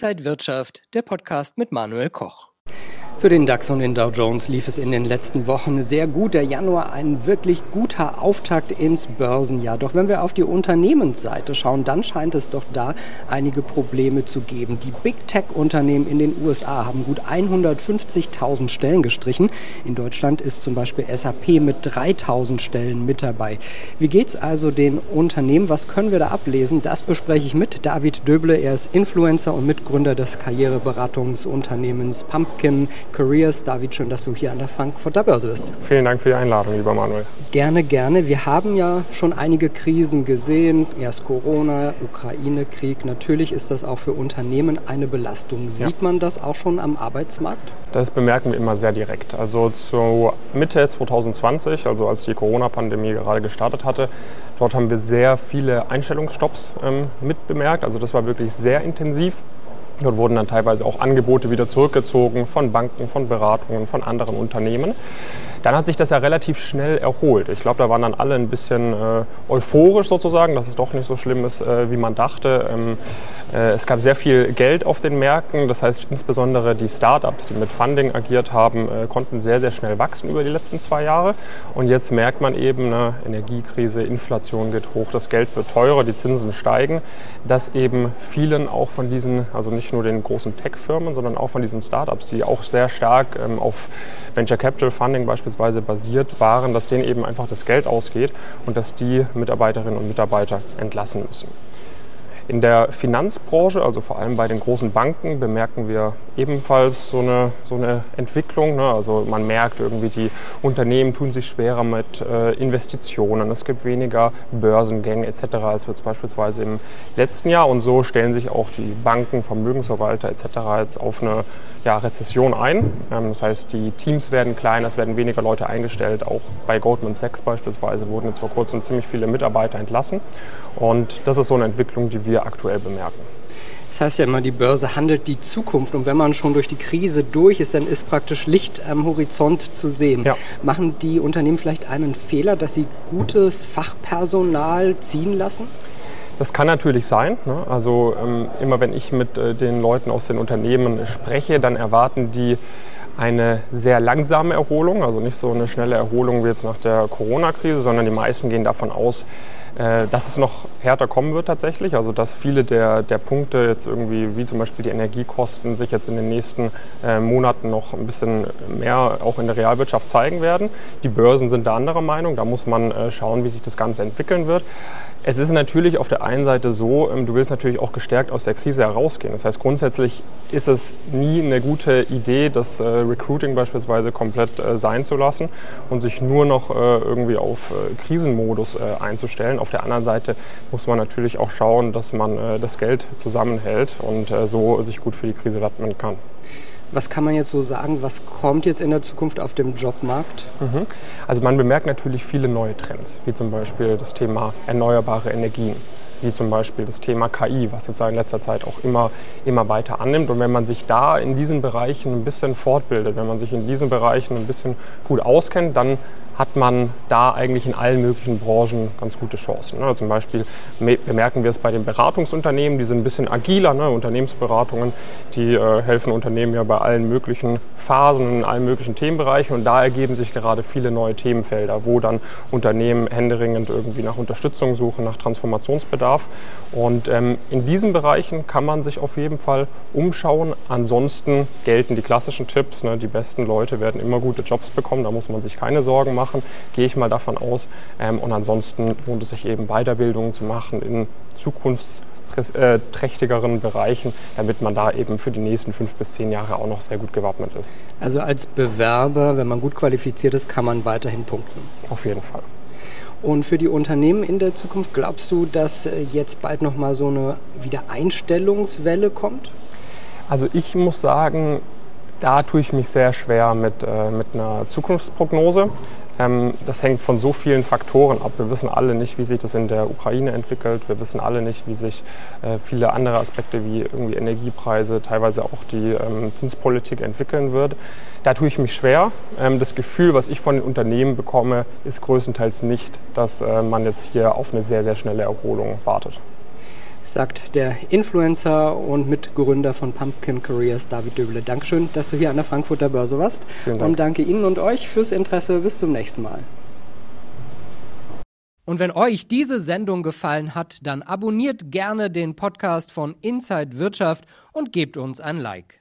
Inside Wirtschaft, der Podcast mit Manuel Koch. Für den DAX und den Dow Jones lief es in den letzten Wochen sehr gut. Der Januar ein wirklich guter Auftakt ins Börsenjahr. Doch wenn wir auf die Unternehmensseite schauen, dann scheint es doch da einige Probleme zu geben. Die Big Tech-Unternehmen in den USA haben gut 150.000 Stellen gestrichen. In Deutschland ist zum Beispiel SAP mit 3.000 Stellen mit dabei. Wie geht es also den Unternehmen? Was können wir da ablesen? Das bespreche ich mit David Döble. Er ist Influencer und Mitgründer des Karriereberatungsunternehmens Pumpkin Careers. David, schön, dass du hier an der Frankfurter Börse bist. Vielen Dank für die Einladung, lieber Manuel. Gerne, gerne. Wir haben ja schon einige Krisen gesehen. Erst Corona, Ukraine-Krieg. Natürlich ist das auch für Unternehmen eine Belastung. Sieht ja. man das auch schon am Arbeitsmarkt? Das bemerken wir immer sehr direkt. Also zur Mitte 2020, also als die Corona-Pandemie gerade gestartet hatte, dort haben wir sehr viele Einstellungsstopps ähm, mitbemerkt. Also das war wirklich sehr intensiv. Dort wurden dann teilweise auch Angebote wieder zurückgezogen von Banken, von Beratungen, von anderen Unternehmen. Dann hat sich das ja relativ schnell erholt. Ich glaube, da waren dann alle ein bisschen äh, euphorisch sozusagen, dass es doch nicht so schlimm ist, äh, wie man dachte. Ähm, äh, es gab sehr viel Geld auf den Märkten. Das heißt, insbesondere die Startups, die mit Funding agiert haben, äh, konnten sehr, sehr schnell wachsen über die letzten zwei Jahre. Und jetzt merkt man eben, eine Energiekrise, Inflation geht hoch, das Geld wird teurer, die Zinsen steigen, dass eben vielen auch von diesen, also nicht nur den großen Tech-Firmen, sondern auch von diesen Startups, die auch sehr stark ähm, auf Venture Capital Funding beispielsweise basiert waren, dass denen eben einfach das Geld ausgeht und dass die Mitarbeiterinnen und Mitarbeiter entlassen müssen. In der Finanzbranche, also vor allem bei den großen Banken, bemerken wir ebenfalls so eine, so eine Entwicklung. Ne? Also man merkt irgendwie, die Unternehmen tun sich schwerer mit äh, Investitionen. Es gibt weniger Börsengänge etc. als jetzt beispielsweise im letzten Jahr. Und so stellen sich auch die Banken, Vermögensverwalter etc. jetzt auf eine ja, Rezession ein. Ähm, das heißt, die Teams werden kleiner, es werden weniger Leute eingestellt. Auch bei Goldman Sachs beispielsweise wurden jetzt vor kurzem ziemlich viele Mitarbeiter entlassen. Und das ist so eine Entwicklung, die wir wir aktuell bemerken. Das heißt ja immer, die Börse handelt die Zukunft und wenn man schon durch die Krise durch ist, dann ist praktisch Licht am Horizont zu sehen. Ja. Machen die Unternehmen vielleicht einen Fehler, dass sie gutes Fachpersonal ziehen lassen? Das kann natürlich sein. Ne? Also ähm, immer wenn ich mit äh, den Leuten aus den Unternehmen spreche, dann erwarten die eine sehr langsame Erholung, also nicht so eine schnelle Erholung wie jetzt nach der Corona-Krise, sondern die meisten gehen davon aus, äh, dass es noch härter kommen wird tatsächlich. Also dass viele der, der Punkte jetzt irgendwie, wie zum Beispiel die Energiekosten, sich jetzt in den nächsten äh, Monaten noch ein bisschen mehr auch in der Realwirtschaft zeigen werden. Die Börsen sind da anderer Meinung. Da muss man äh, schauen, wie sich das Ganze entwickeln wird. Es ist natürlich auf der einen Seite so, ähm, du willst natürlich auch gestärkt aus der Krise herausgehen. Das heißt, grundsätzlich ist es nie eine gute Idee, das äh, Recruiting beispielsweise komplett äh, sein zu lassen und sich nur noch äh, irgendwie auf Krisenmodus einzustellen. Auf der anderen Seite muss man natürlich auch schauen, dass man das Geld zusammenhält und so sich gut für die Krise wappnen kann. Was kann man jetzt so sagen? Was kommt jetzt in der Zukunft auf dem Jobmarkt? Mhm. Also man bemerkt natürlich viele neue Trends, wie zum Beispiel das Thema erneuerbare Energien, wie zum Beispiel das Thema KI, was jetzt in letzter Zeit auch immer, immer weiter annimmt. Und wenn man sich da in diesen Bereichen ein bisschen fortbildet, wenn man sich in diesen Bereichen ein bisschen gut auskennt, dann hat man da eigentlich in allen möglichen Branchen ganz gute Chancen. Ne? Zum Beispiel bemerken wir es bei den Beratungsunternehmen, die sind ein bisschen agiler, ne? Unternehmensberatungen, die äh, helfen Unternehmen ja bei allen möglichen Phasen, in allen möglichen Themenbereichen und da ergeben sich gerade viele neue Themenfelder, wo dann Unternehmen händeringend irgendwie nach Unterstützung suchen, nach Transformationsbedarf. Und ähm, in diesen Bereichen kann man sich auf jeden Fall umschauen. Ansonsten gelten die klassischen Tipps, ne? die besten Leute werden immer gute Jobs bekommen, da muss man sich keine Sorgen machen machen, gehe ich mal davon aus. Ähm, und ansonsten lohnt es sich eben Weiterbildungen zu machen in zukunftsträchtigeren Bereichen, damit man da eben für die nächsten fünf bis zehn Jahre auch noch sehr gut gewappnet ist. Also als Bewerber, wenn man gut qualifiziert ist, kann man weiterhin punkten. Auf jeden Fall. Und für die Unternehmen in der Zukunft, glaubst du, dass äh, jetzt bald nochmal so eine Wiedereinstellungswelle kommt? Also ich muss sagen, da tue ich mich sehr schwer mit, äh, mit einer Zukunftsprognose. Ähm, das hängt von so vielen Faktoren ab. Wir wissen alle nicht, wie sich das in der Ukraine entwickelt. Wir wissen alle nicht, wie sich äh, viele andere Aspekte wie irgendwie Energiepreise, teilweise auch die ähm, Zinspolitik entwickeln wird. Da tue ich mich schwer. Ähm, das Gefühl, was ich von den Unternehmen bekomme, ist größtenteils nicht, dass äh, man jetzt hier auf eine sehr, sehr schnelle Erholung wartet. Sagt der Influencer und Mitgründer von Pumpkin Careers, David Döbele. Dankeschön, dass du hier an der Frankfurter Börse warst. Dank. Und danke Ihnen und euch fürs Interesse. Bis zum nächsten Mal. Und wenn euch diese Sendung gefallen hat, dann abonniert gerne den Podcast von Inside Wirtschaft und gebt uns ein Like.